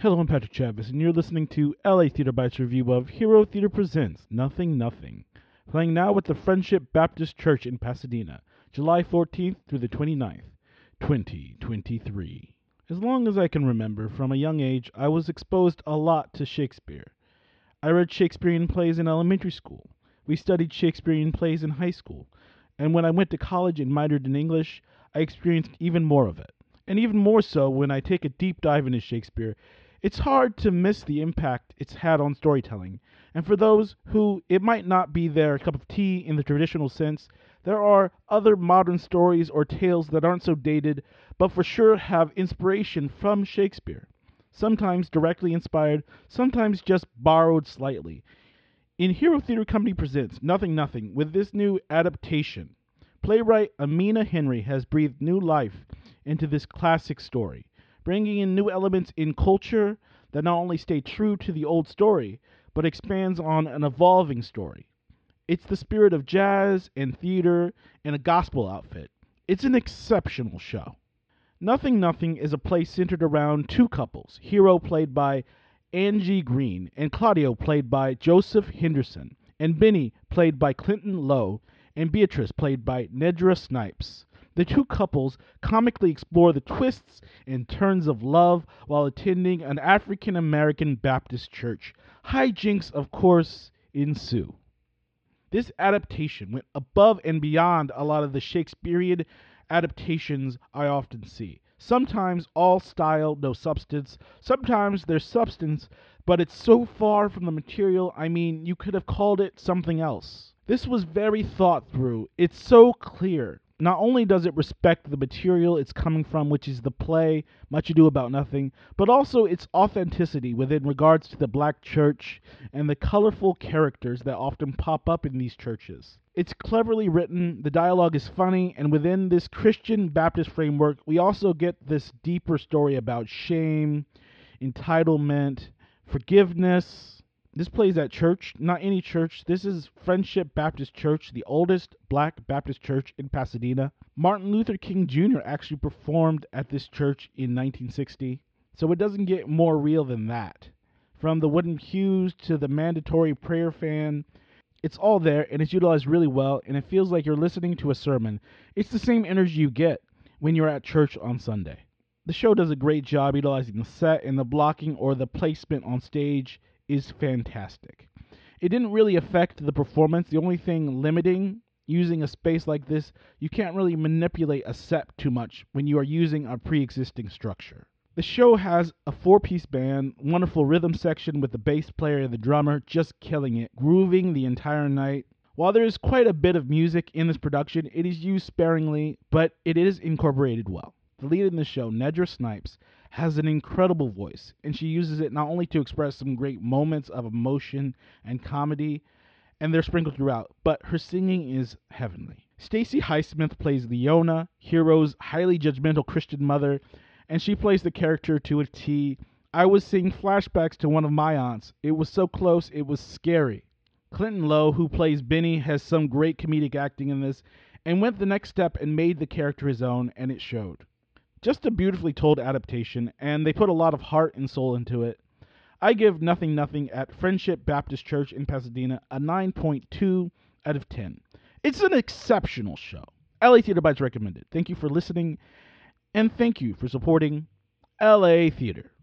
Hello, I'm Patrick Chavis, and you're listening to LA Theater Bites review of Hero Theater Presents Nothing Nothing, playing now at the Friendship Baptist Church in Pasadena, July 14th through the 29th, 2023. As long as I can remember, from a young age, I was exposed a lot to Shakespeare. I read Shakespearean plays in elementary school. We studied Shakespearean plays in high school. And when I went to college and minored in English, I experienced even more of it. And even more so when I take a deep dive into Shakespeare, it's hard to miss the impact it's had on storytelling. And for those who it might not be their cup of tea in the traditional sense, there are other modern stories or tales that aren't so dated, but for sure have inspiration from Shakespeare. Sometimes directly inspired, sometimes just borrowed slightly. In Hero Theater Company presents Nothing Nothing with this new adaptation. Playwright Amina Henry has breathed new life into this classic story, bringing in new elements in culture that not only stay true to the old story, but expands on an evolving story. It's the spirit of jazz and theater and a gospel outfit. It's an exceptional show. Nothing Nothing is a play centered around two couples, Hero played by Angie Green and Claudio played by Joseph Henderson, and Benny played by Clinton Lowe, and Beatrice played by Nedra Snipes. The two couples comically explore the twists and turns of love while attending an African American Baptist church. Hijinks, of course, ensue. This adaptation went above and beyond a lot of the Shakespearean adaptations I often see. Sometimes all style, no substance. Sometimes there's substance, but it's so far from the material, I mean, you could have called it something else. This was very thought through. It's so clear. Not only does it respect the material it's coming from, which is the play Much Ado About Nothing, but also its authenticity within regards to the black church and the colorful characters that often pop up in these churches. It's cleverly written, the dialogue is funny, and within this Christian Baptist framework, we also get this deeper story about shame, entitlement, forgiveness, this plays at church, not any church. This is Friendship Baptist Church, the oldest black Baptist church in Pasadena. Martin Luther King Jr. actually performed at this church in 1960, so it doesn't get more real than that. From the wooden pews to the mandatory prayer fan, it's all there and it's utilized really well, and it feels like you're listening to a sermon. It's the same energy you get when you're at church on Sunday. The show does a great job utilizing the set and the blocking or the placement on stage is fantastic. It didn't really affect the performance. The only thing limiting using a space like this, you can't really manipulate a set too much when you are using a pre existing structure. The show has a four piece band, wonderful rhythm section with the bass player and the drummer just killing it, grooving the entire night. While there is quite a bit of music in this production, it is used sparingly, but it is incorporated well. The lead in the show, Nedra Snipes, has an incredible voice, and she uses it not only to express some great moments of emotion and comedy, and they're sprinkled throughout, but her singing is heavenly. Stacy Highsmith plays Leona, Hero's highly judgmental Christian mother, and she plays the character to a T. I was seeing flashbacks to one of my aunts. It was so close, it was scary. Clinton Lowe, who plays Benny, has some great comedic acting in this, and went the next step and made the character his own, and it showed. Just a beautifully told adaptation, and they put a lot of heart and soul into it. I give Nothing Nothing at Friendship Baptist Church in Pasadena a 9.2 out of 10. It's an exceptional show. LA Theater Bites recommended. Thank you for listening, and thank you for supporting LA Theater.